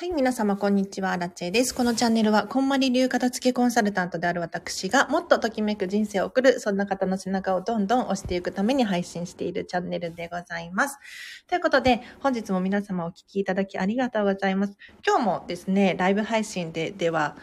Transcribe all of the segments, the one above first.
はい、皆様、こんにちは。ラッチェです。このチャンネルは、こんまり流片付けコンサルタントである私が、もっとときめく人生を送る、そんな方の背中をどんどん押していくために配信しているチャンネルでございます。ということで、本日も皆様お聞きいただきありがとうございます。今日もですね、ライブ配信で、では、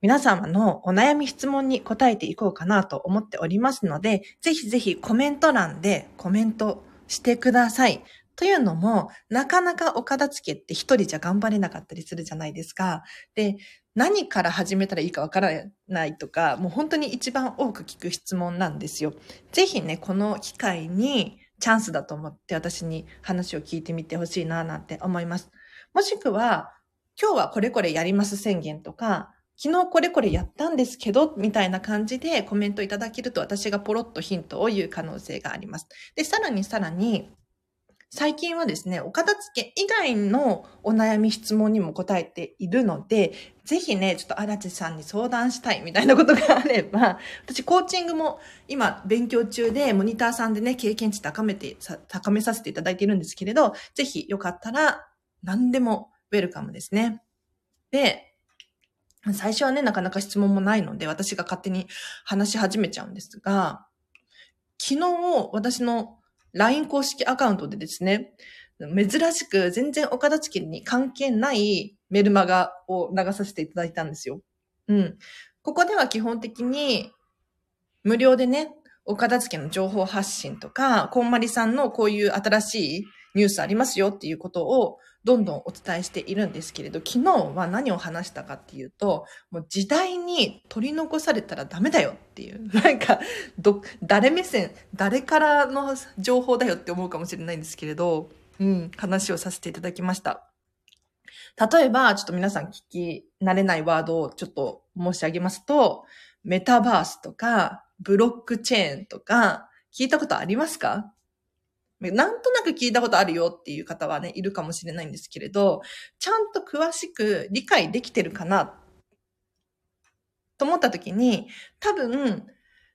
皆様のお悩み質問に答えていこうかなと思っておりますので、ぜひぜひコメント欄でコメントしてください。というのも、なかなかお片付けって一人じゃ頑張れなかったりするじゃないですか。で、何から始めたらいいかわからないとか、もう本当に一番多く聞く質問なんですよ。ぜひね、この機会にチャンスだと思って私に話を聞いてみてほしいななんて思います。もしくは、今日はこれこれやります宣言とか、昨日これこれやったんですけど、みたいな感じでコメントいただけると私がポロッとヒントを言う可能性があります。で、さらにさらに、最近はですね、お片付け以外のお悩み質問にも答えているので、ぜひね、ちょっと荒地さんに相談したいみたいなことがあれば、私コーチングも今勉強中で、モニターさんでね、経験値高めて、高めさせていただいているんですけれど、ぜひよかったら何でもウェルカムですね。で、最初はね、なかなか質問もないので、私が勝手に話し始めちゃうんですが、昨日、私の LINE 公式アカウントでですね、珍しく全然岡田地県に関係ないメルマガを流させていただいたんですよ。うん。ここでは基本的に無料でね、岡田付の情報発信とか、こんまりさんのこういう新しいニュースありますよっていうことをどんどんお伝えしているんですけれど、昨日は何を話したかっていうと、もう時代に取り残されたらダメだよっていう、なんか、ど、誰目線、誰からの情報だよって思うかもしれないんですけれど、うん、話をさせていただきました。例えば、ちょっと皆さん聞き慣れないワードをちょっと申し上げますと、メタバースとか、ブロックチェーンとか、聞いたことありますか？なんとなく聞いたことあるよっていう方はね、いるかもしれないんですけれど、ちゃんと詳しく理解できてるかな？と思った時に、多分、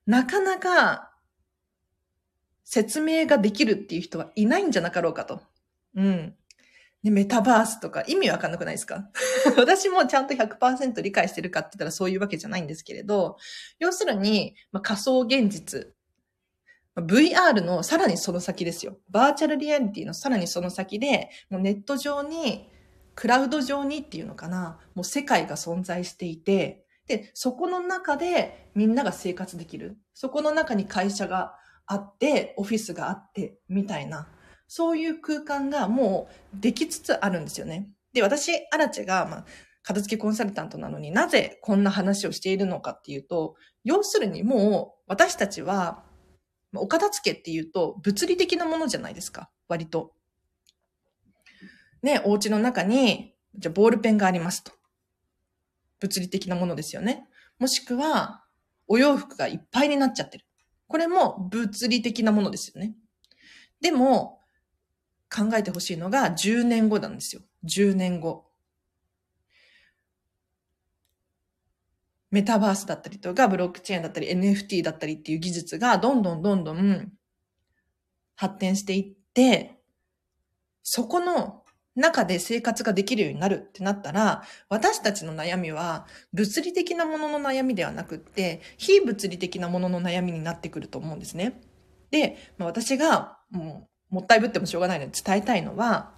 なかなか説明ができるっていう人はいないんじゃなかろうかと。うん。ね、メタバースとか意味わかんなくないですか？私もちゃんと100%理解してるかって言ったらそういうわけじゃないんですけれど、要するに、まあ、仮想現実 VR のさらにその先ですよ。バーチャルリアリティのさらにその先で、もうネット上に、クラウド上にっていうのかな、もう世界が存在していて、で、そこの中でみんなが生活できる。そこの中に会社があって、オフィスがあって、みたいな、そういう空間がもうできつつあるんですよね。で、私、アラチェが、まあ、片付けコンサルタントなのになぜこんな話をしているのかっていうと、要するにもう私たちはお片付けっていうと物理的なものじゃないですか。割と。ね、お家の中に、じゃボールペンがありますと。物理的なものですよね。もしくは、お洋服がいっぱいになっちゃってる。これも物理的なものですよね。でも、考えてほしいのが10年後なんですよ。10年後。メタバースだったりとか、ブロックチェーンだったり、NFT だったりっていう技術がどんどんどんどん発展していって、そこの中で生活ができるようになるってなったら、私たちの悩みは物理的なものの悩みではなくって、非物理的なものの悩みになってくると思うんですね。で、まあ、私がもうもったいぶってもしょうがないので伝えたいのは、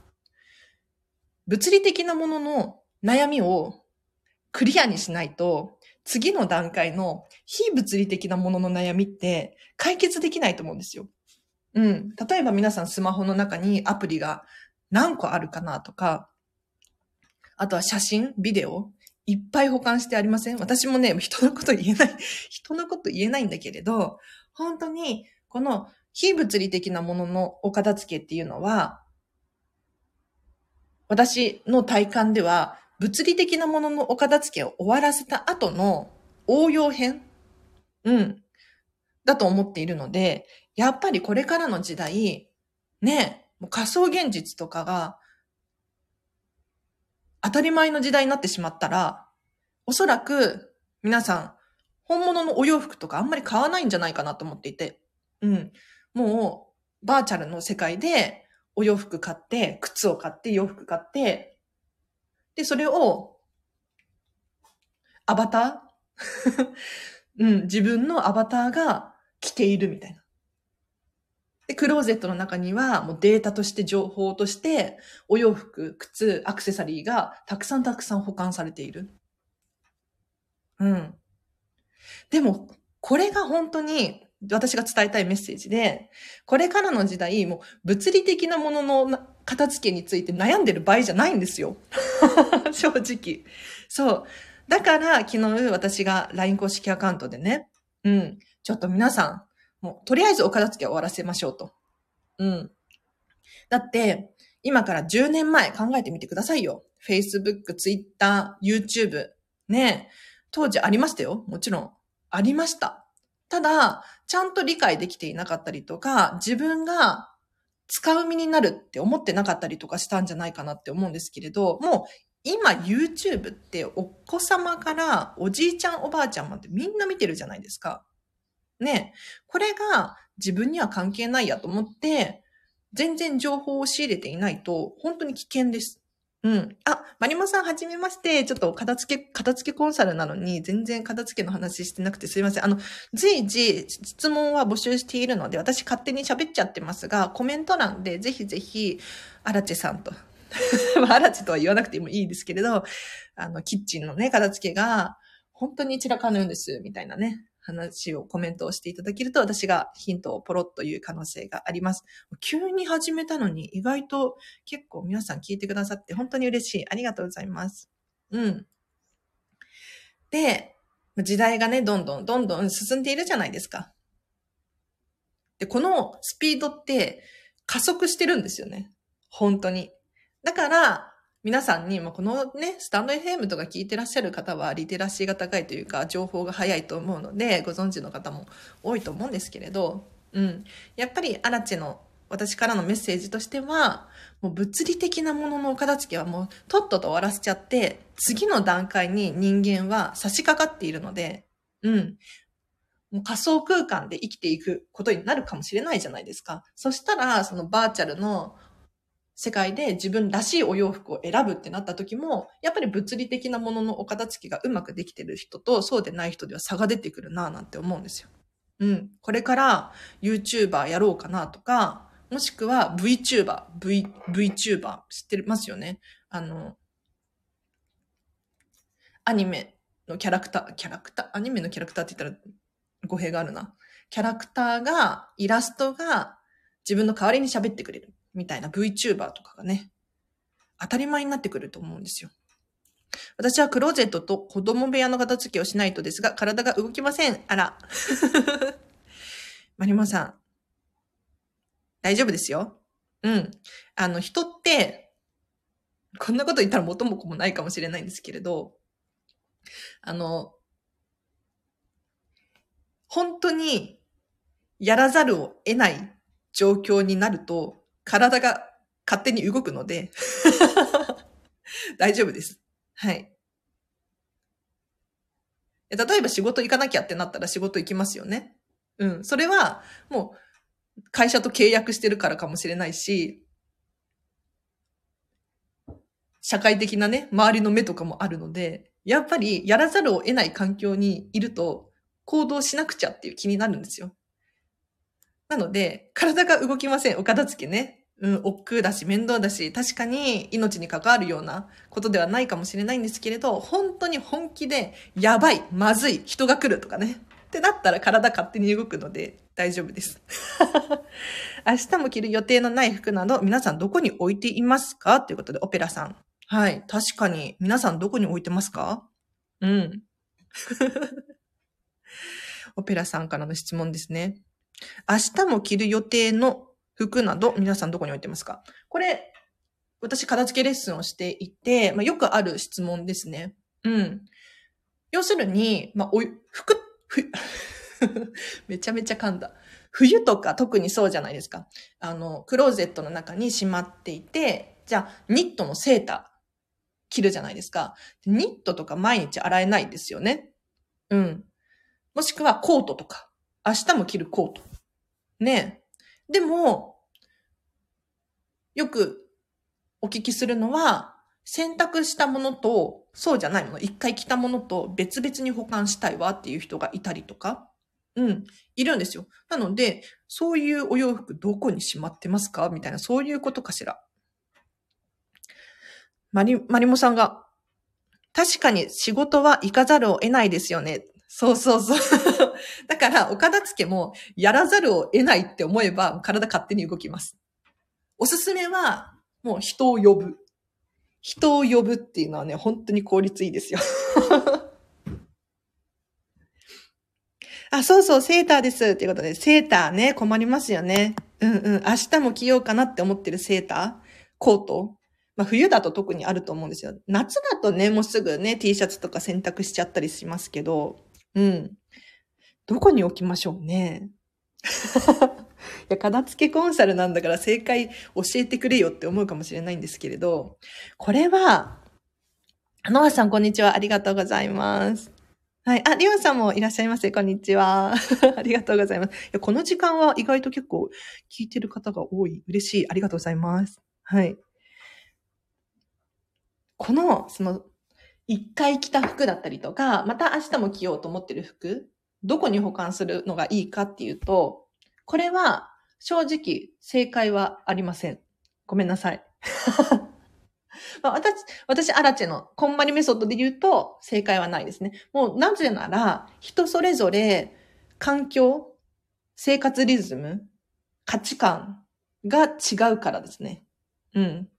物理的なものの悩みをクリアにしないと、次の段階の非物理的なものの悩みって解決できないと思うんですよ。うん。例えば皆さんスマホの中にアプリが何個あるかなとか、あとは写真、ビデオ、いっぱい保管してありません？私もね、人のこと言えない、人のこと言えないんだけれど、本当にこの非物理的なもののお片付けっていうのは、私の体感では物理的なもののお片付けを終わらせた後の応用編？うん。だと思っているので、やっぱりこれからの時代、ね、もう仮想現実とかが当たり前の時代になってしまったら、おそらく皆さん、本物のお洋服とかあんまり買わないんじゃないかなと思っていて。うん。もう、バーチャルの世界でお洋服買って、靴を買って、洋服買って、で、それを、アバターうん、自分のアバターが着ているみたいな。で、クローゼットの中にはもうデータとして情報として、お洋服、靴、アクセサリーがたくさんたくさん保管されている。うん。でも、これが本当に私が伝えたいメッセージで、これからの時代、もう物理的なものの片付けについて悩んでる場合じゃないんですよ。正直。そう。だから昨日私が LINE 公式アカウントでね、うん、ちょっと皆さん、もう、とりあえずお片付け終わらせましょうと。うん。だって、今から10年前考えてみてくださいよ。Facebook、Twitter、YouTube。ね当時ありましたよ。もちろん。ありました。ただ、ちゃんと理解できていなかったりとか、自分が使う身になるって思ってなかったりとかしたんじゃないかなって思うんですけれど、もう今 YouTube ってお子様からおじいちゃんおばあちゃんまでみんな見てるじゃないですか。ね、これが自分には関係ないやと思って、全然情報を仕入れていないと、本当に危険です。うん。あ、マリモさんはじめまして。ちょっと片付け、片付けコンサルなのに、全然片付けの話してなくてすいません。あの、随時質問は募集しているので、私勝手に喋っちゃってますが、コメント欄でぜひぜひ、アラチェさんと、アラチとは言わなくてもいいですけれど、あの、キッチンのね、片付けが、本当に散らかるんです、みたいなね。話をコメントをしていただけると私がヒントをポロッという可能性があります。急に始めたのに意外と結構皆さん聞いてくださって本当に嬉しい。ありがとうございます。うん。で、時代がね、どんどんどんどん進んでいるじゃないですか。で、このスピードって加速してるんですよね。本当に。だから、皆さんに、まあ、このね、スタンド FM とか聞いてらっしゃる方は、リテラシーが高いというか、情報が早いと思うので、ご存知の方も多いと思うんですけれど、うん。やっぱり、アラチェの私からのメッセージとしては、もう物理的なもののお片付けはもうとっとと終わらせちゃって、次の段階に人間は差し掛かっているので、うん。もう仮想空間で生きていくことになるかもしれないじゃないですか。そしたら、そのバーチャルの世界で自分らしいお洋服を選ぶってなった時も、やっぱり物理的なもののお片付けがうまくできてる人とそうでない人では差が出てくるなぁなんて思うんですよ。うん。これから YouTuber やろうかなとか、もしくは VTuber、V、VTuber 知ってますよね？あの、アニメのキャラクター、キャラクター、アニメのキャラクターって言ったら語弊があるな。キャラクターが、イラストが自分の代わりに喋ってくれる。みたいな VTuber とかがね、当たり前になってくると思うんですよ。私はクローゼットと子供部屋の片付けをしないとですが、体が動きません。あら。マリモさん。大丈夫ですよ。うん。あの、人って、こんなこと言ったら元も子もないかもしれないんですけれど、あの、本当にやらざるを得ない状況になると、体が勝手に動くので 大丈夫です。はい。例えば仕事行かなきゃってなったら仕事行きますよね。うん。それは、もう、会社と契約してるからかもしれないし、社会的なね、周りの目とかもあるので、やっぱりやらざるを得ない環境にいると、行動しなくちゃっていう気になるんですよ。なので、体が動きません。お片付けね。うん、億劫だし、面倒だし、確かに命に関わるようなことではないかもしれないんですけれど、本当に本気で、やばい、まずい、人が来るとかね。ってなったら体勝手に動くので大丈夫です。明日も着る予定のない服など、皆さんどこに置いていますか？ということで、オペラさん。はい。確かに、皆さんどこに置いてますか？うん。オペラさんからの質問ですね。明日も着る予定の服など、皆さんどこに置いてますか？これ、私、片付けレッスンをしていて、まあ、よくある質問ですね。うん。要するに、まあ、お服、ふ、めちゃめちゃ噛んだ。冬とか特にそうじゃないですか。あの、クローゼットの中にしまっていて、じゃあ、ニットのセーター着るじゃないですか。ニットとか毎日洗えないですよね。うん。もしくはコートとか。明日も着るコート。ねでも、よくお聞きするのは、洗濯したものと、そうじゃないもの、一回着たものと別々に保管したいわっていう人がいたりとか、うん、いるんですよ。なので、そういうお洋服どこにしまってますかみたいな、そういうことかしら。マリ、マリモさんが、確かに仕事は行かざるを得ないですよね。そうそうそう。だから、お片付けもやらざるを得ないって思えば、体勝手に動きます。おすすめは、もう人を呼ぶ。人を呼ぶっていうのはね、本当に効率いいですよ。あ、そうそう、セーターです。ということで、セーターね、困りますよね。うんうん。明日も着ようかなって思ってるセーターコートまあ、冬だと特にあると思うんですよ。夏だとね、もうすぐね、T シャツとか洗濯しちゃったりしますけど、うん。どこに置きましょうね。いや、片付けコンサルなんだから正解教えてくれよって思うかもしれないんですけれど、これは、ノアさんこんにちは。ありがとうございます。はい。あ、リオンさんもいらっしゃいませ。こんにちは。ありがとうございます。いやこの時間は意外と結構聞いてる方が多い。嬉しい。ありがとうございます。はい。この、その、一回着た服だったりとか、また明日も着ようと思ってる服、どこに保管するのがいいかっていうと、これは正直正解はありません。ごめんなさい。まあ、私、私、アラチェのこんまりメソッドで言うと正解はないですね。もうなぜなら人それぞれ環境、生活リズム、価値観が違うからですね。うん。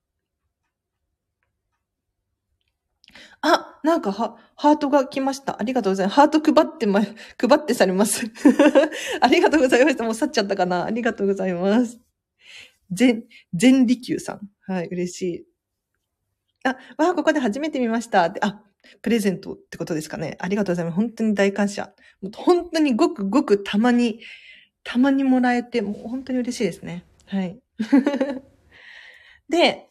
あ、なんかは、ハートが来ました。ありがとうございます。ハート配ってま、配ってされます。ありがとうございました。もう去っちゃったかな。ありがとうございます。全、全利休さん。はい、嬉しい。あ、わあ、ここで初めて見ました。で、あ、プレゼントってことですかね。ありがとうございます。本当に大感謝。もう本当にごくごくたまに、たまにもらえて、もう本当に嬉しいですね。はい。で、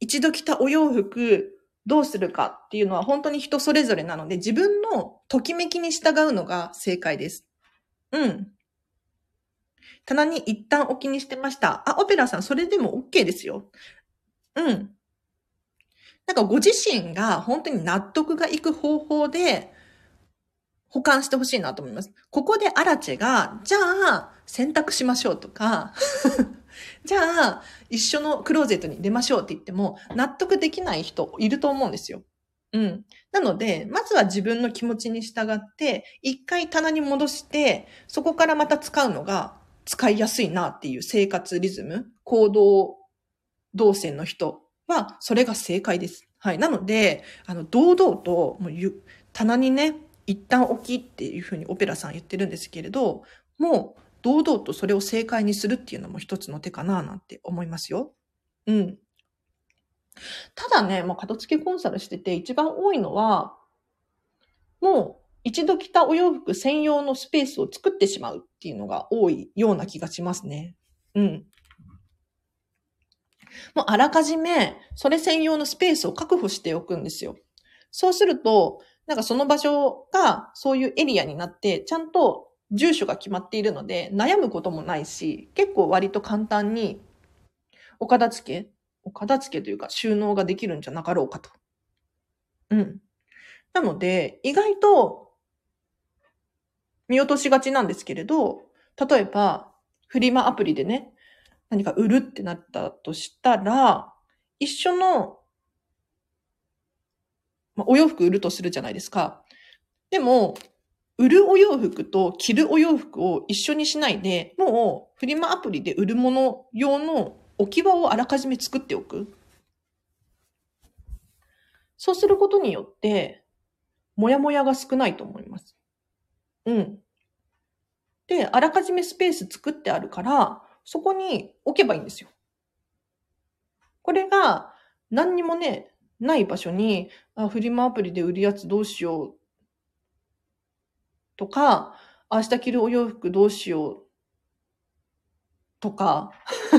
一度着たお洋服、どうするかっていうのは本当に人それぞれなので、自分のときめきに従うのが正解です。うん。棚に一旦置きにしてました。あ、オペラさん、それでも OK ですよ。うん。なんかご自身が本当に納得がいく方法で保管してほしいなと思います。ここでアラチェが、じゃあ選択しましょうとかじゃあ、一緒のクローゼットに出ましょうって言っても、納得できない人いると思うんですよ。うん。なので、まずは自分の気持ちに従って、一回棚に戻して、そこからまた使うのが使いやすいなっていう生活リズム、行動動線の人は、それが正解です。はい。なので、あの、堂々と、もう棚にね、一旦置きっていうふうにオペラさん言ってるんですけれど、もう堂々とそれを正解にするっていうのも一つの手かななんて思いますよ。うん。ただね、もう片付けコンサルしてて一番多いのは、もう一度着たお洋服専用のスペースを作ってしまうっていうのが多いような気がしますね。うん。もうあらかじめ、それ専用のスペースを確保しておくんですよ。そうすると、なんかその場所がそういうエリアになって、ちゃんと住所が決まっているので、悩むこともないし、結構割と簡単に、お片付け、お片付けというか収納ができるんじゃなかろうかと。うん。なので、意外と見落としがちなんですけれど、例えば、フリマアプリでね、何か売るってなったとしたら、一緒の、まあ、お洋服売るとするじゃないですか。でも、売るお洋服と着るお洋服を一緒にしないで、もうフリマアプリで売るもの用の置き場をあらかじめ作っておく。そうすることによって、もやもやが少ないと思います。うん。で、あらかじめスペース作ってあるから、そこに置けばいいんですよ。これが何にもね、ない場所に、あ、フリマアプリで売るやつどうしようとか、明日着るお洋服どうしようとか、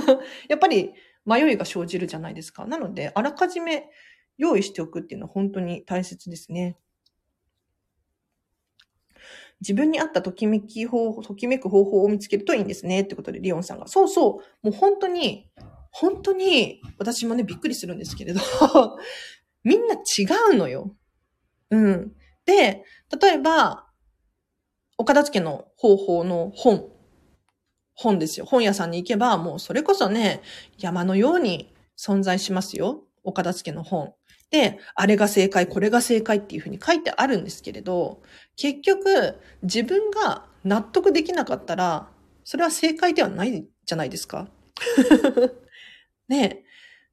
やっぱり迷いが生じるじゃないですか。なので、あらかじめ用意しておくっていうのは本当に大切ですね。自分に合ったときめき方法、ときめく方法を見つけるといいんですね。ってことで、リオンさんが。そうそう。もう本当に、本当に、私もね、びっくりするんですけれど、みんな違うのよ。うん。で、例えば、お片付けの方法の本。本ですよ。本屋さんに行けば、もうそれこそね、山のように存在しますよ。お片付けの本。で、あれが正解、これが正解っていうふうに書いてあるんですけれど、結局、自分が納得できなかったら、それは正解ではないじゃないですか。ね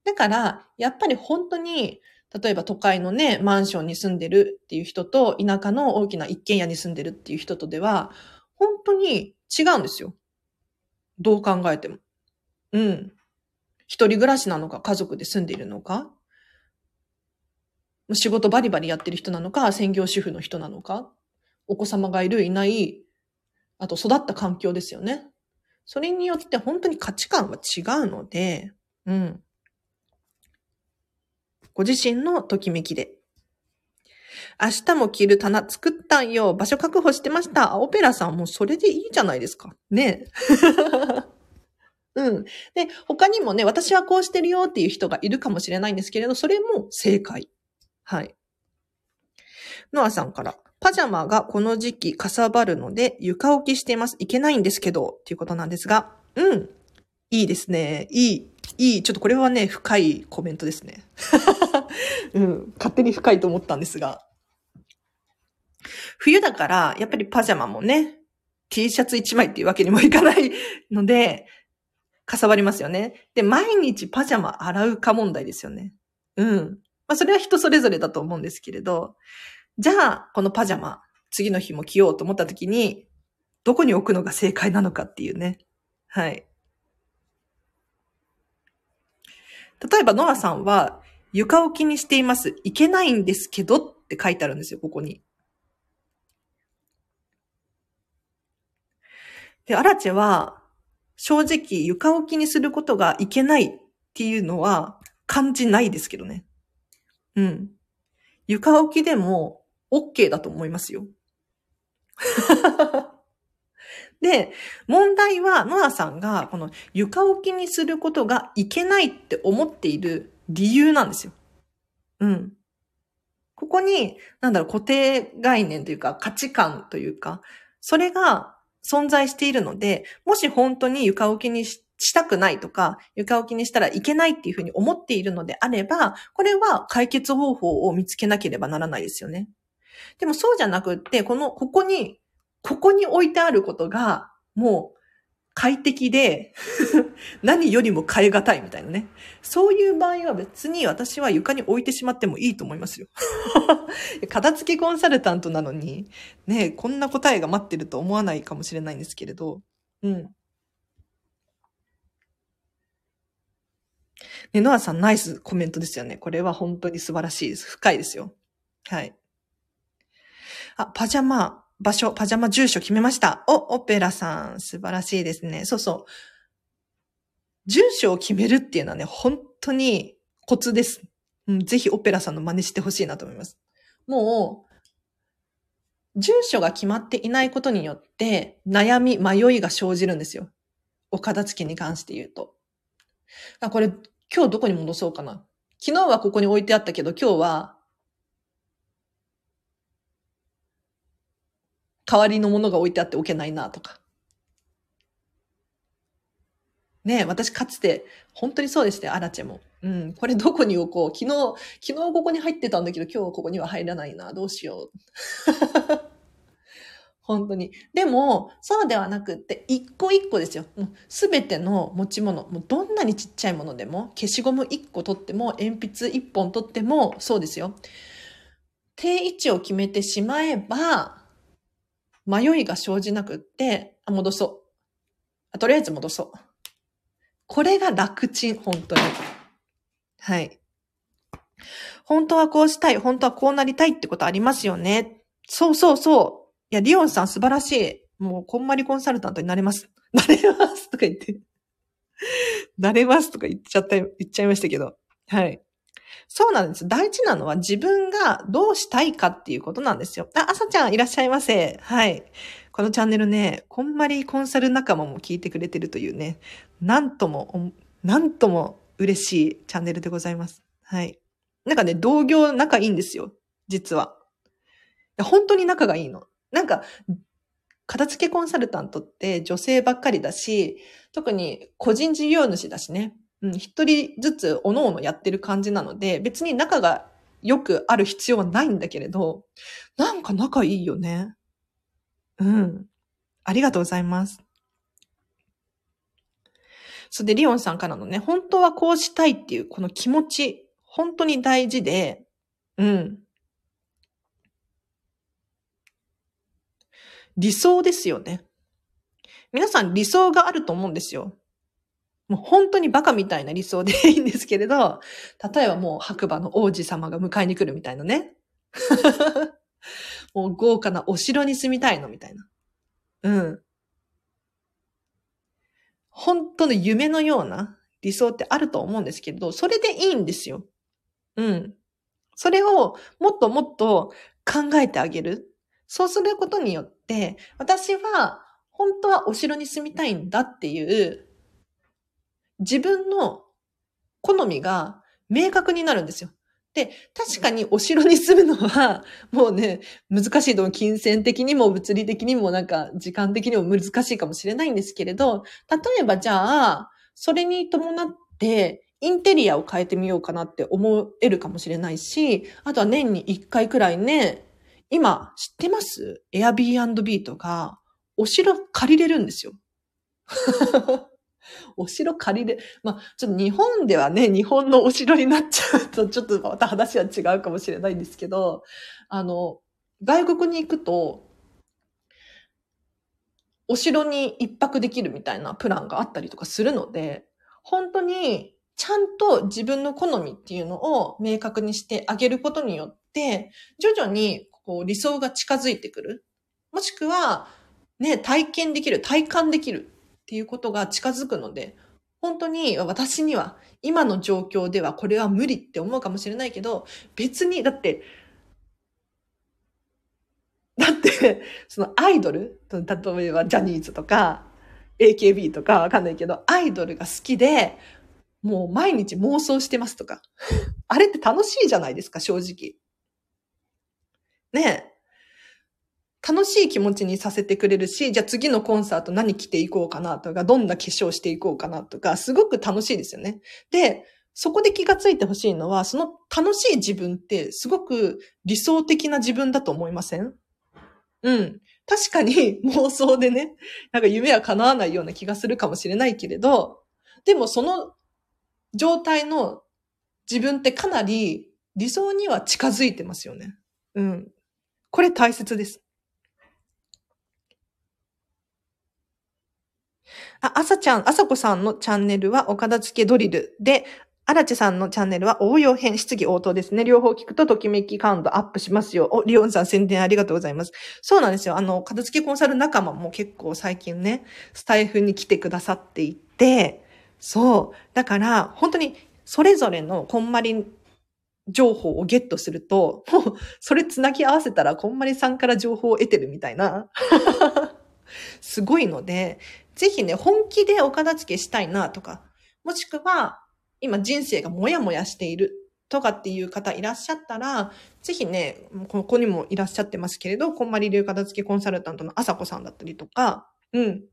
だから、やっぱり本当に、例えば都会のね、マンションに住んでるっていう人と、田舎の大きな一軒家に住んでるっていう人とでは、本当に違うんですよ。どう考えても。うん。一人暮らしなのか、家族で住んでいるのか、仕事バリバリやってる人なのか、専業主婦の人なのか、お子様がいる、いない、あと育った環境ですよね。それによって本当に価値観は違うので、うん。ご自身のときめきで。明日も着る棚作ったんよ。場所確保してました。オペラさんもそれでいいじゃないですか。ね うん。で、他にもね、私はこうしてるよっていう人がいるかもしれないんですけれど、それも正解。はい。ノアさんから、パジャマがこの時期かさばるので床置きしています。いけないんですけど、っていうことなんですが、うん。いいですね。いい。いい。ちょっとこれはね、深いコメントですね。うん。勝手に深いと思ったんですが。冬だから、やっぱりパジャマもね、T シャツ1枚っていうわけにもいかないので、かさばりますよね。で、毎日パジャマ洗うか問題ですよね。うん。まあ、それは人それぞれだと思うんですけれど、じゃあ、このパジャマ、次の日も着ようと思った時に、どこに置くのが正解なのかっていうね。はい。例えば、ノアさんは、床置きにしています。いけないんですけどって書いてあるんですよ、ここに。で、アラチェは、正直床置きにすることがいけないっていうのは感じないですけどね。うん。床置きでも OK だと思いますよ。で、問題は、ノアさんが、この床置きにすることがいけないって思っている理由なんですよ。うん。ここに、なんだろう、固定概念というか、価値観というか、それが存在しているので、もし本当に床置きにししたくないとか、床置きにしたらいけないっていうふうに思っているのであれば、これは解決方法を見つけなければならないですよね。でもそうじゃなくって、この、ここに、ここに置いてあることが、もう、快適で 何よりも変え難いみたいなね。そういう場合は別に私は床に置いてしまってもいいと思いますよ。片付けコンサルタントなのに、ね、こんな答えが待ってると思わないかもしれないんですけれど、うん。ね、ノアさんナイスコメントですよね。これは本当に素晴らしいです。深いですよ。はい。あ、パジャマ、場所、パジャマ住所決めました。お、オペラさん、素晴らしいですね。そうそう。住所を決めるっていうのはね、本当にコツです。うん、ぜひオペラさんの真似してほしいなと思います。もう、住所が決まっていないことによって悩み、迷いが生じるんですよ。お片付けに関して言うと。あ、これ、今日どこに戻そうかな。昨日はここに置いてあったけど、今日は代わりのものが置いてあっておけないなとか。ね、私かつて、本当にそうでしたよ、アラチェも。うん、これどこに置こう。昨日、昨日ここに入ってたんだけど、今日ここには入らないな。どうしよう。本当に。でも、そうではなくって、一個一個ですよ。すべての持ち物、もうどんなにちっちゃいものでも、消しゴム一個取っても、鉛筆一本取っても、そうですよ。定位置を決めてしまえば、迷いが生じなくって、あ、戻そう。あ、とりあえず戻そう。これが楽ちん、本当に。はい。本当はこうしたい、本当はこうなりたいってことありますよね。そうそうそう。いや、リオンさん素晴らしい。もう、こんまりコンサルタントになれます。なれますとか言って。なれますとか言っちゃった、言っちゃいましたけど。はい。そうなんです。大事なのは自分がどうしたいかっていうことなんですよ。あ、朝ちゃんいらっしゃいませ。はい。このチャンネルね、こんまりコンサル仲間も聞いてくれてるというね、なんともなんとも嬉しいチャンネルでございます。はい。なんかね、同業仲いいんですよ。実は。本当に仲がいいの。なんか、片付けコンサルタントって女性ばっかりだし、特に個人事業主だしね。うん、一人ずつ各々やってる感じなので、別に仲がよくある必要はないんだけれど、なんか仲いいよね。うん。ありがとうございます。それで、リオンさんからのね、本当はこうしたいっていうこの気持ち、本当に大事で、うん。理想ですよね。皆さん理想があると思うんですよ。もう本当にバカみたいな理想でいいんですけれど、例えばもう白馬の王子様が迎えに来るみたいなね。もう豪華なお城に住みたいのみたいな。うん。本当の夢のような理想ってあると思うんですけれど、それでいいんですよ。うん。それをもっともっと考えてあげる。そうすることによって、私は本当はお城に住みたいんだっていう自分の好みが明確になるんですよ。で、確かにお城に住むのは、もうね、難しいと思う。金銭的にも物理的にもなんか時間的にも難しいかもしれないんですけれど、例えばじゃあ、それに伴ってインテリアを変えてみようかなって思えるかもしれないし、あとは年に1回くらいね、今知ってます ?Airbnb とか、お城借りれるんですよ。お城借りれ、まあ、ちょっと日本ではね、日本のお城になっちゃうと、ちょっとまた話は違うかもしれないんですけど、あの、外国に行くと、お城に一泊できるみたいなプランがあったりとかするので、本当にちゃんと自分の好みっていうのを明確にしてあげることによって、徐々にこう理想が近づいてくる。もしくは、ね、体験できる、体感できるっていうことが近づくので、本当に私には今の状況ではこれは無理って思うかもしれないけど、別に、だって、だって、そのアイドル、例えばジャニーズとか、AKB とかわかんないけど、アイドルが好きで、もう毎日妄想してますとか。あれって楽しいじゃないですか、正直。ねえ。楽しい気持ちにさせてくれるし、じゃあ次のコンサート何着ていこうかなとか、どんな化粧していこうかなとか、すごく楽しいですよね。で、そこで気がついてほしいのは、その楽しい自分ってすごく理想的な自分だと思いません？うん。確かに 妄想でね、なんか夢は叶わないような気がするかもしれないけれど、でもその状態の自分ってかなり理想には近づいてますよね。うん。これ大切です。あ、あさちゃん、あさこさんのチャンネルはお片付けドリルで、あらちさんのチャンネルは応用編、質疑応答ですね。両方聞くとときめきカウントアップしますよ。お、リオンさん宣伝ありがとうございます。そうなんですよ。あの、片付けコンサル仲間も結構最近ね、スタイフに来てくださっていて、そう。だから、本当にそれぞれのこんまり情報をゲットすると、もう、それつなぎ合わせたら、こんまりさんから情報を得てるみたいな。すごいので、ぜひね、本気でお片付けしたいなとか、もしくは、今人生がもやもやしているとかっていう方いらっしゃったら、ぜひね、ここにもいらっしゃってますけれど、こんまり流片付けコンサルタントのあさこさんだったりとか、うん。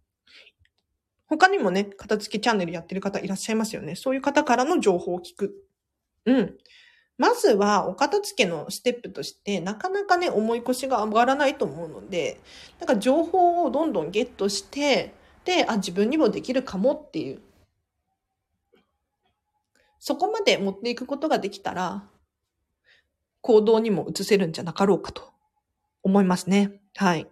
他にもね、片付けチャンネルやってる方いらっしゃいますよね。そういう方からの情報を聞く。うん。まずは、お片付けのステップとして、なかなかね、重い腰が上がらないと思うので、なんか情報をどんどんゲットして、で、あ、自分にもできるかもっていう。そこまで持っていくことができたら、行動にも移せるんじゃなかろうかと思いますね。はい。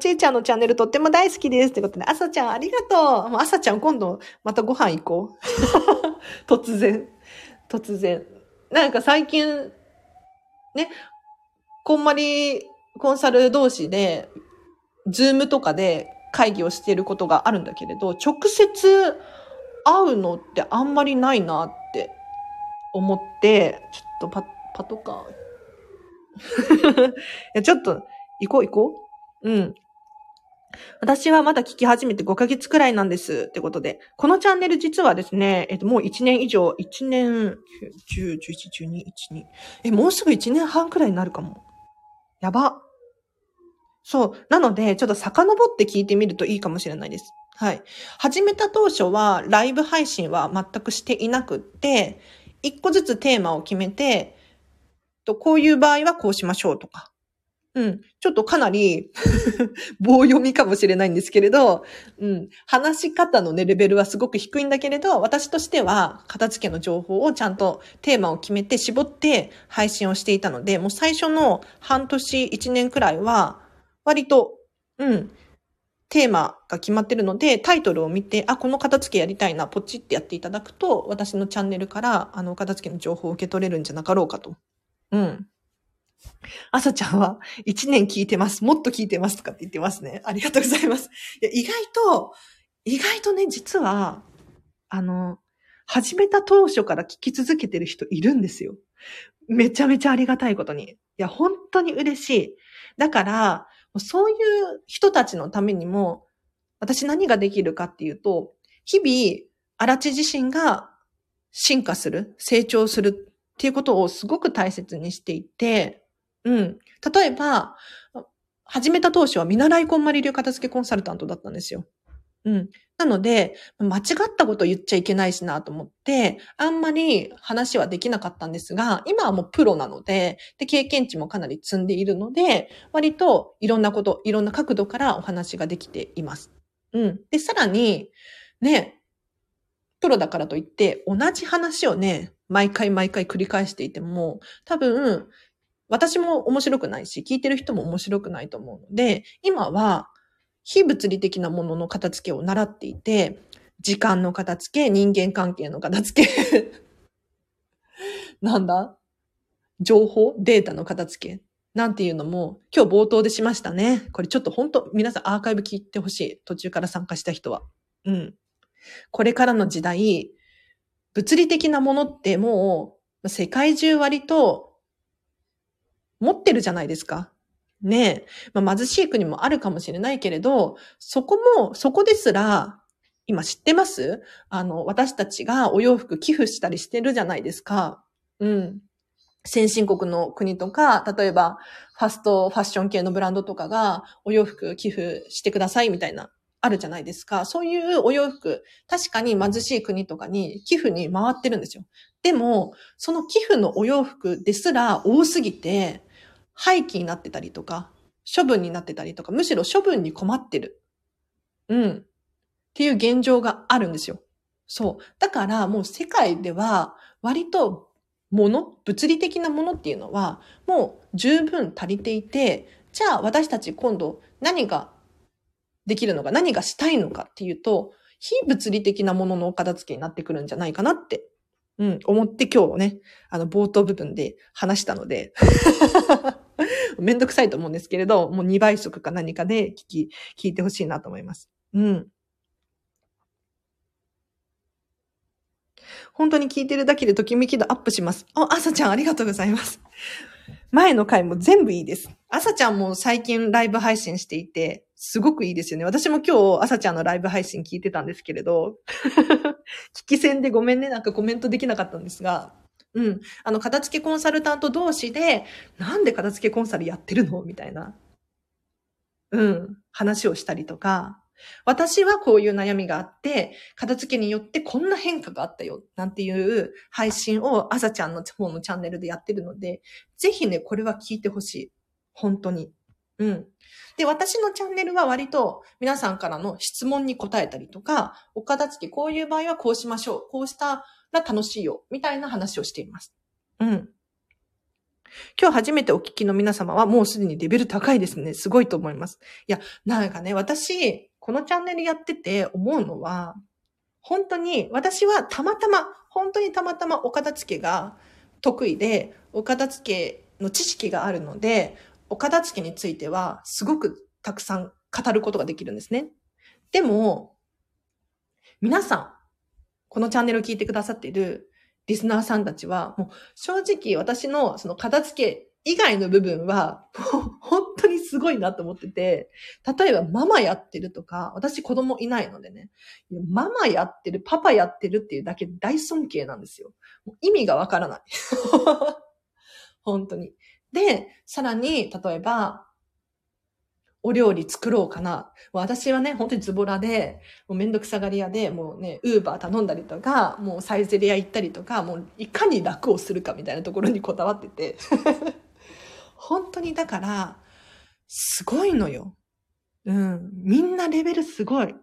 ちいちゃんのチャンネルとっても大好きです。ってことで、あさちゃんありがとう。もうあさちゃん今度またご飯行こう。突然。突然。なんか最近、ね、こんまりコンサル同士でズームとかで会議をしていることがあるんだけれど、直接会うのってあんまりないなって思って、ちょっとパ、パトカー。いや、ちょっと、行こう行こう。うん。私はまだ聞き始めて5ヶ月くらいなんですってことで。このチャンネル実はですね、えっと、もう1年以上、1年、10、11、12、1、2。え、もうすぐ1年半くらいになるかも。やば。そう。なので、ちょっと遡って聞いてみるといいかもしれないです。はい。始めた当初は、ライブ配信は全くしていなくって、一個ずつテーマを決めて、とこういう場合はこうしましょうとか。うん。ちょっとかなり 棒読みかもしれないんですけれど、うん。話し方のね、レベルはすごく低いんだけれど、私としては、片付けの情報をちゃんとテーマを決めて絞って配信をしていたので、もう最初の半年、1年くらいは、割と、うん。テーマが決まってるので、タイトルを見て、あ、この片付けやりたいな、ポチってやっていただくと、私のチャンネルから、あの、片付けの情報を受け取れるんじゃなかろうかと。うん。朝ちゃんは1年聞いてます。もっと聞いてますとかって言ってますね。ありがとうございます。いや意外と、意外とね、実は、あの、始めた当初から聞き続けてる人いるんですよ。めちゃめちゃありがたいことに。いや、本当に嬉しい。だから、そういう人たちのためにも、私何ができるかっていうと、日々、荒地自身が進化する、成長するっていうことをすごく大切にしていて、うん。例えば、始めた当初は見習いこんまり流片付けコンサルタントだったんですよ。うん。なので、間違ったこと言っちゃいけないしなと思って、あんまり話はできなかったんですが、今はもうプロなので、で、経験値もかなり積んでいるので、割といろんなこと、いろんな角度からお話ができています。うん。で、さらに、ね、プロだからといって、同じ話をね、毎回毎回繰り返していても、多分、私も面白くないし、聞いてる人も面白くないと思うので、今は非物理的なものの片付けを習っていて、時間の片付け、人間関係の片付け なんだ？情報？データの片付けなんていうのも今日冒頭でしましたね。これちょっと本当皆さんアーカイブ聞いてほしい。途中から参加した人は。うん。これからの時代、物理的なものってもう世界中割と持ってるじゃないですか。ねえ。まあ、貧しい国もあるかもしれないけれど、そこも、そこですら、今知ってます？あの、私たちがお洋服寄付したりしてるじゃないですか。うん。先進国の国とか、例えば、ファストファッション系のブランドとかが、お洋服寄付してくださいみたいな、あるじゃないですか。そういうお洋服、確かに貧しい国とかに寄付に回ってるんですよ。でも、その寄付のお洋服ですら多すぎて、廃棄になってたりとか、処分になってたりとか、むしろ処分に困ってる。うん。っていう現状があるんですよ。そう。だからもう世界では割と物、物理的なものっていうのはもう十分足りていて、じゃあ私たち今度何ができるのか、何がしたいのかっていうと、非物理的なもののお片付けになってくるんじゃないかなってうん、思って今日ね、あの、冒頭部分で話したので めんどくさいと思うんですけれど、もう2倍速か何かで聞き、聞いてほしいなと思います。うん。本当に聞いてるだけでときめき度アップします。あ、朝ちゃんありがとうございます。前の回も全部いいです。朝ちゃんも最近ライブ配信していて、すごくいいですよね。私も今日、朝ちゃんのライブ配信聞いてたんですけれど、聞き戦でごめんね、なんかコメントできなかったんですが、うん。あの、片付けコンサルタント同士で、なんで片付けコンサルやってるの？みたいな、うん、話をしたりとか、私はこういう悩みがあって、片付けによってこんな変化があったよ、なんていう配信を朝ちゃんの方のチャンネルでやってるので、ぜひね、これは聞いてほしい。本当に。うん。で、私のチャンネルは割と皆さんからの質問に答えたりとか、お片付けこういう場合はこうしましょう。こうしたら楽しいよ。みたいな話をしています。うん。今日初めてお聞きの皆様はもうすでにレベル高いですね。すごいと思います。いや、なんかね、私、このチャンネルやってて思うのは、本当に私はたまたま、本当にたまたまお片付けが得意で、お片付けの知識があるので、お片付けについてはすごくたくさん語ることができるんですね。でも、皆さん、このチャンネルを聞いてくださっているリスナーさんたちは、もう正直私のその片付け以外の部分は、もう本当にすごいなと思ってて、例えばママやってるとか、私子供いないのでね、ママやってる、パパやってるっていうだけ大尊敬なんですよ。もう意味がわからない。本当に。で、さらに、例えば、お料理作ろうかな。私はね、本当にズボラで、もうめんどくさがり屋で、もうね、ウーバー頼んだりとか、もうサイゼリア行ったりとか、もういかに楽をするかみたいなところにこだわってて。本当にだから、すごいのよ。うん。みんなレベルすごい。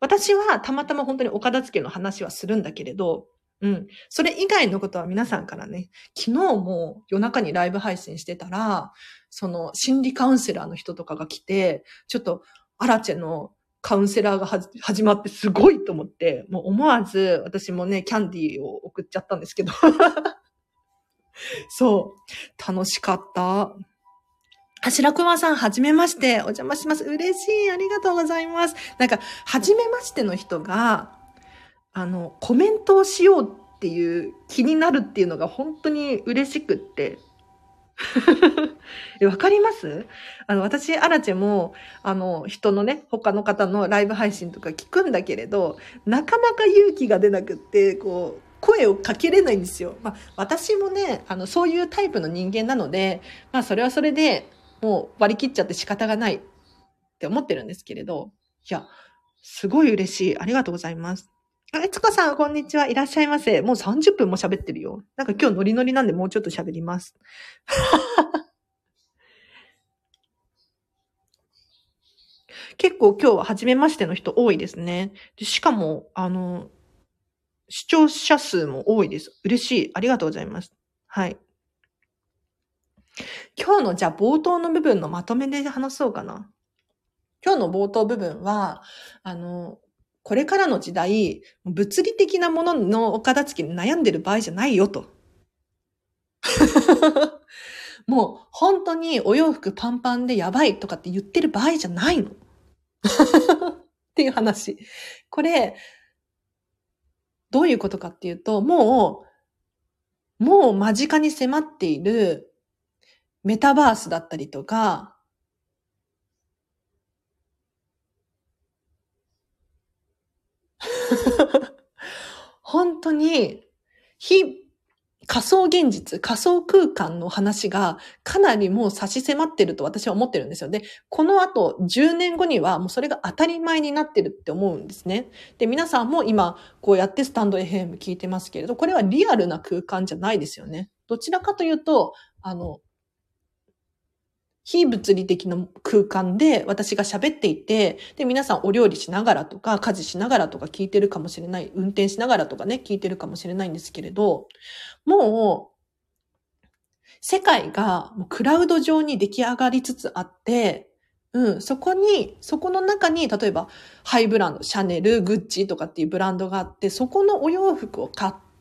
私はたまたま本当にお片付けの話はするんだけれど、うん。それ以外のことは皆さんからね、昨日も夜中にライブ配信してたら、その心理カウンセラーの人とかが来て、ちょっとアラチェのカウンセラーが始まってすごいと思って、もう思わず私もね、キャンディーを送っちゃったんですけど。そう。楽しかった。あしらくまさん、はじめまして。お邪魔します。嬉しい。ありがとうございます。なんか、はじめましての人が、あの、コメントをしようっていう気になるっていうのが本当に嬉しくって。わかります？あの、私、アラチェも、あの、人のね、他の方のライブ配信とか聞くんだけれど、なかなか勇気が出なくって、こう、声をかけれないんですよ。まあ、私もね、あの、そういうタイプの人間なので、まあ、それはそれでもう割り切っちゃって仕方がないって思ってるんですけれど、いや、すごい嬉しい。ありがとうございます。あ、えつこさん、こんにちは。いらっしゃいませ。もう30分も喋ってるよ。なんか今日ノリノリなんでもうちょっと喋ります。結構今日は初めましての人多いですね。でしかも、あの、視聴者数も多いです。嬉しい。ありがとうございます。はい。今日のじゃあ冒頭の部分のまとめで話そうかな。今日の冒頭部分は、あの、これからの時代、物理的なもののお片付けに悩んでる場合じゃないよと。もう本当にお洋服パンパンでやばいとかって言ってる場合じゃないの。っていう話。これ、どういうことかっていうと、もう、もう間近に迫っているメタバースだったりとか、本当に、非仮想現実、仮想空間の話がかなりもう差し迫ってると私は思ってるんですよ。で、この後10年後にはもうそれが当たり前になってるって思うんですね。で、皆さんも今こうやってスタンド FM 聞いてますけれど、これはリアルな空間じゃないですよね。どちらかというと、あの、非物理的な空間で私が喋っていて、で、皆さんお料理しながらとか、家事しながらとか聞いてるかもしれない、運転しながらとかね、聞いてるかもしれないんですけれど、もう、世界がクラウド上に出来上がりつつあって、うん、そこに、そこの中に、例えば、ハイブランド、シャネル、グッチとかっていうブランドがあって、そこのお洋服を買って、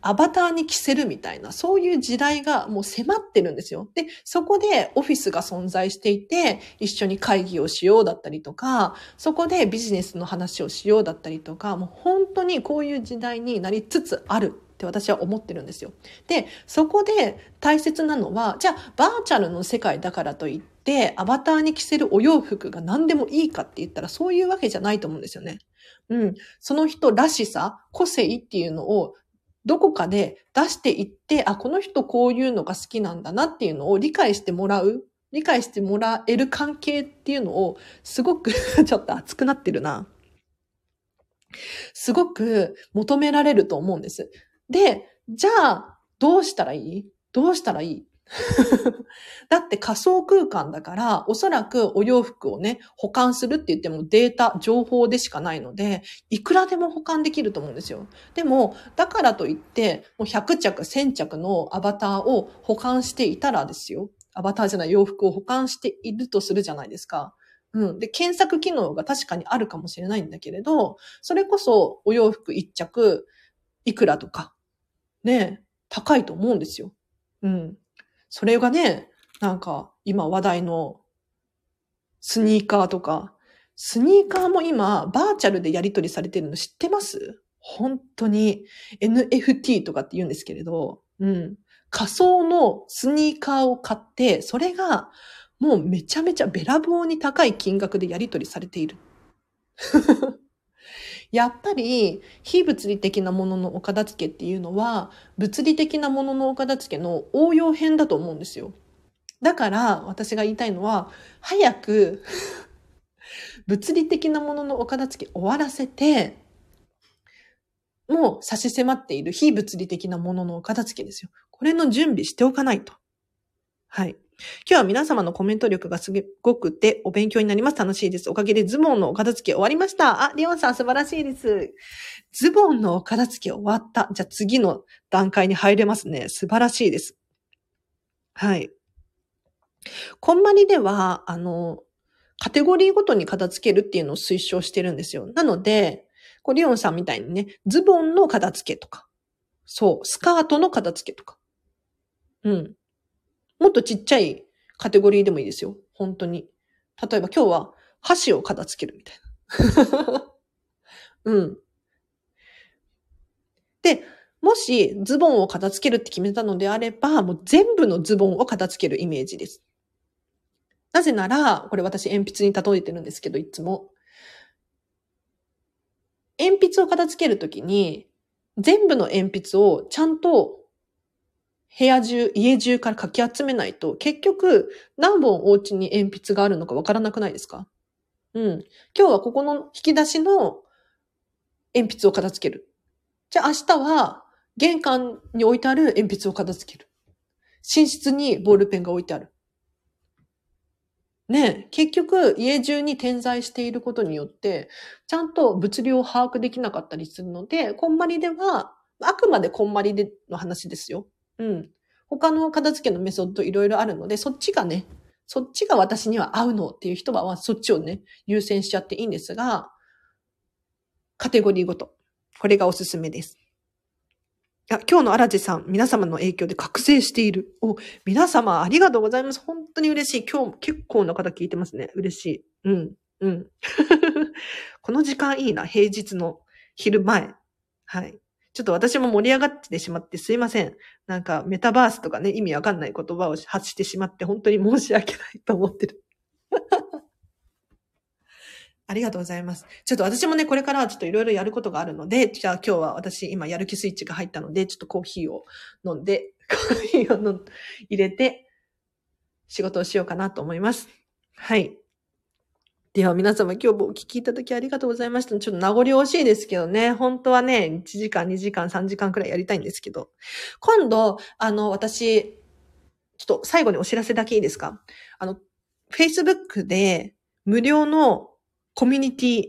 アバターに着せるみたいな、そういう時代がもう迫ってるんですよ。で、そこでオフィスが存在していて、一緒に会議をしようだったりとか、そこでビジネスの話をしようだったりとか、もう本当にこういう時代になりつつあるって私は思ってるんですよ。で、そこで大切なのは、じゃあバーチャルの世界だからといって、アバターに着せるお洋服が何でもいいかって言ったらそういうわけじゃないと思うんですよね。うん。その人らしさ、個性っていうのをどこかで出していって、あ、この人こういうのが好きなんだなっていうのを理解してもらう。理解してもらえる関係っていうのを、すごく ちょっと熱くなってるな。すごく求められると思うんです。で、じゃあ、どうしたらいい？どうしたらいい？だって仮想空間だから、おそらくお洋服をね、保管するって言ってもデータ、情報でしかないので、いくらでも保管できると思うんですよ。でも、だからといって、もう100着、1000着のアバターを保管していたらですよ。アバターじゃない洋服を保管しているとするじゃないですか。うん。で、検索機能が確かにあるかもしれないんだけれど、それこそお洋服1着、いくらとか、ね、高いと思うんですよ。うん。それがね、なんか今話題のスニーカーとか、スニーカーも今バーチャルでやり取りされてるの知ってます？本当に NFT とかって言うんですけれど、うん。仮想のスニーカーを買って、それがもうめちゃめちゃべらぼうに高い金額でやり取りされている。やっぱり非物理的なもののお片付けっていうのは物理的なもののお片付けの応用編だと思うんですよ。だから私が言いたいのは早く 物理的なもののお片付け終わらせてもう差し迫っている非物理的なもののお片付けですよ。これの準備しておかないと。はい。今日は皆様のコメント力がすごくてお勉強になります。楽しいです。おかげでズボンのお片付け終わりました。あ、リオンさん素晴らしいです。ズボンのお片付け終わった。じゃあ次の段階に入れますね。素晴らしいです。はい。こんまりでは、あの、カテゴリーごとに片付けるっていうのを推奨してるんですよ。なので、こうリオンさんみたいにね、ズボンの片付けとか、そう、スカートの片付けとか。うん。もっとちっちゃいカテゴリーでもいいですよ。本当に。例えば今日は箸を片付けるみたいな。うん。で、もしズボンを片付けるって決めたのであれば、もう全部のズボンを片付けるイメージです。なぜなら、これ私鉛筆に例えてるんですけど、いつも。鉛筆を片付けるときに、全部の鉛筆をちゃんと部屋中、家中からかき集めないと、結局何本お家に鉛筆があるのかわからなくないですか？うん。今日はここの引き出しの鉛筆を片付ける。じゃあ明日は玄関に置いてある鉛筆を片付ける。寝室にボールペンが置いてある。ね結局家中に点在していることによって、ちゃんと物量を把握できなかったりするので、こんまりでは、あくまでこんまりでの話ですよ。うん。他の片付けのメソッドいろいろあるので、そっちがね、そっちが私には合うのっていう人は、そっちをね、優先しちゃっていいんですが、カテゴリーごと。これがおすすめです。あ今日の荒地さん、皆様の影響で覚醒している。お、皆様ありがとうございます。本当に嬉しい。今日結構な方聞いてますね。嬉しい。うん、うん。この時間いいな。平日の昼前。はい。ちょっと私も盛り上がってしまってすいません。なんかメタバースとかね、意味わかんない言葉を発してしまって本当に申し訳ないと思ってる。ありがとうございます。ちょっと私もね、これからはちょっといろいろやることがあるので、じゃあ今日は私今やる気スイッチが入ったので、ちょっとコーヒーを飲んで、コーヒーを入れて仕事をしようかなと思います。はい。では皆様今日もお聞きいただきありがとうございました。ちょっと名残惜しいですけどね。本当はね、1時間、2時間、3時間くらいやりたいんですけど。今度、あの、私、ちょっと最後にお知らせだけいいですか？あの、Facebook で無料のコミュニティ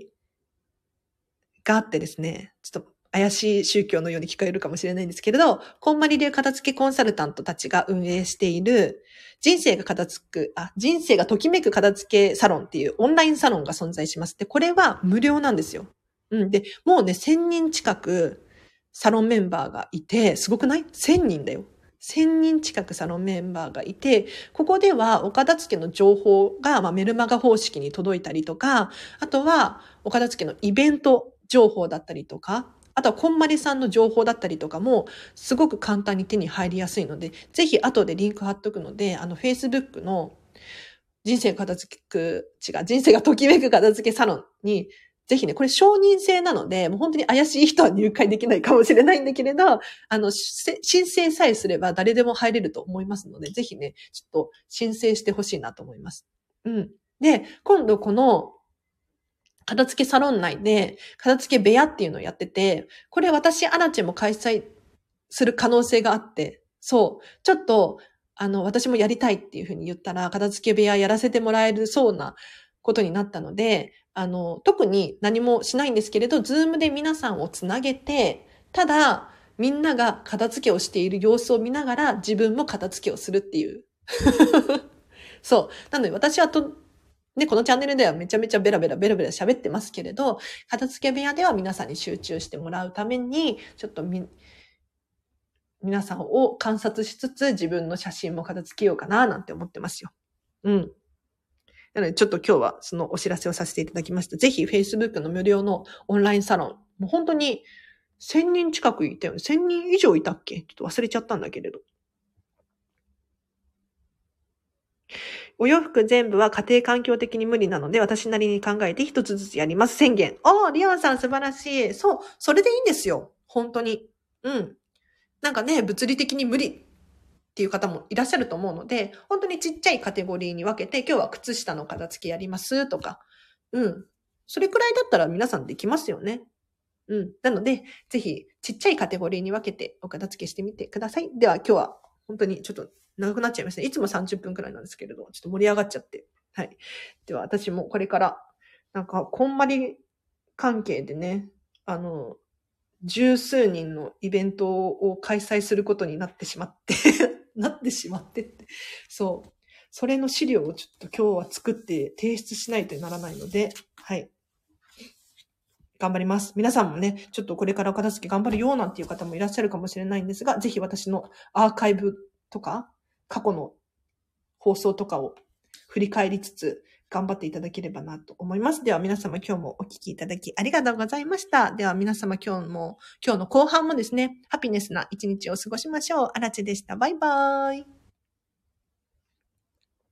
があってですね、ちょっと怪しい宗教のように聞こえるかもしれないんですけれど、こんまり流片付けコンサルタントたちが運営している、人生が片付く、あ、人生がときめく片付けサロンっていうオンラインサロンが存在します。で、これは無料なんですよ。うん。で、もうね、1000人近くサロンメンバーがいて、すごくない ?1000 人だよ。1000人近くサロンメンバーがいて、ここではお片付けの情報が、まあ、メルマガ方式に届いたりとか、あとはお片付けのイベント情報だったりとか、あとはこんまりさんの情報だったりとかも、すごく簡単に手に入りやすいので、ぜひ後でリンク貼っとくので、あの、Facebook の人生片付く、違う、人生がときめく片付けサロンにぜひね、これ承認制なので、もう本当に怪しい人は入会できないかもしれないんだけれど、あの、申請さえすれば誰でも入れると思いますので、ぜひね、ちょっと申請してほしいなと思います。うん。で、今度この、片付けサロン内で、片付け部屋っていうのをやってて、これ私、アラチェも開催する可能性があって、そう、ちょっと、あの、私もやりたいっていうふうに言ったら、片付け部屋やらせてもらえるそうなことになったので、あの、特に何もしないんですけれど、ズームで皆さんをつなげて、ただ、みんなが片付けをしている様子を見ながら自分も片付けをするっていう。そう。なので私はと、ね、このチャンネルではめちゃめちゃベラベラベラベラ喋ってますけれど、片付け部屋では皆さんに集中してもらうために、ちょっとみ、皆さんを観察しつつ自分の写真も片付けようかななんて思ってますよ。うん。なので、ちょっと今日はそのお知らせをさせていただきました。ぜひ Facebook の無料のオンラインサロン、もう本当に1000人近くいたよね。1000人以上いたっけ？ちょっと忘れちゃったんだけれど。お洋服全部は家庭環境的に無理なので、私なりに考えて一つずつやります。宣言。ああ、リアンさん素晴らしい。そう、それでいいんですよ。本当に。うん。なんかね、物理的に無理っていう方もいらっしゃると思うので、本当にちっちゃいカテゴリーに分けて、今日は靴下の片付けやりますとか、うん。それくらいだったら皆さんできますよね。うん。なので、ぜひ、ちっちゃいカテゴリーに分けてお片付けしてみてください。では、今日は、本当にちょっと長くなっちゃいましたね。いつも30分くらいなんですけれど、ちょっと盛り上がっちゃって。はい。では、私もこれから、なんか、こんまり関係でね、あの、十数人のイベントを開催することになってしまって なってしまってって。そう。それの資料をちょっと今日は作って提出しないとならないので、はい。頑張ります。皆さんもね、ちょっとこれからお片付け頑張るよなんていう方もいらっしゃるかもしれないんですが、ぜひ私のアーカイブとか、過去の放送とかを振り返りつつ、頑張っていただければなと思います。では皆様今日もお聞きいただきありがとうございました。では皆様今日も、今日の後半もですね、ハピネスな一日を過ごしましょう。あらちでした。バイバーイ。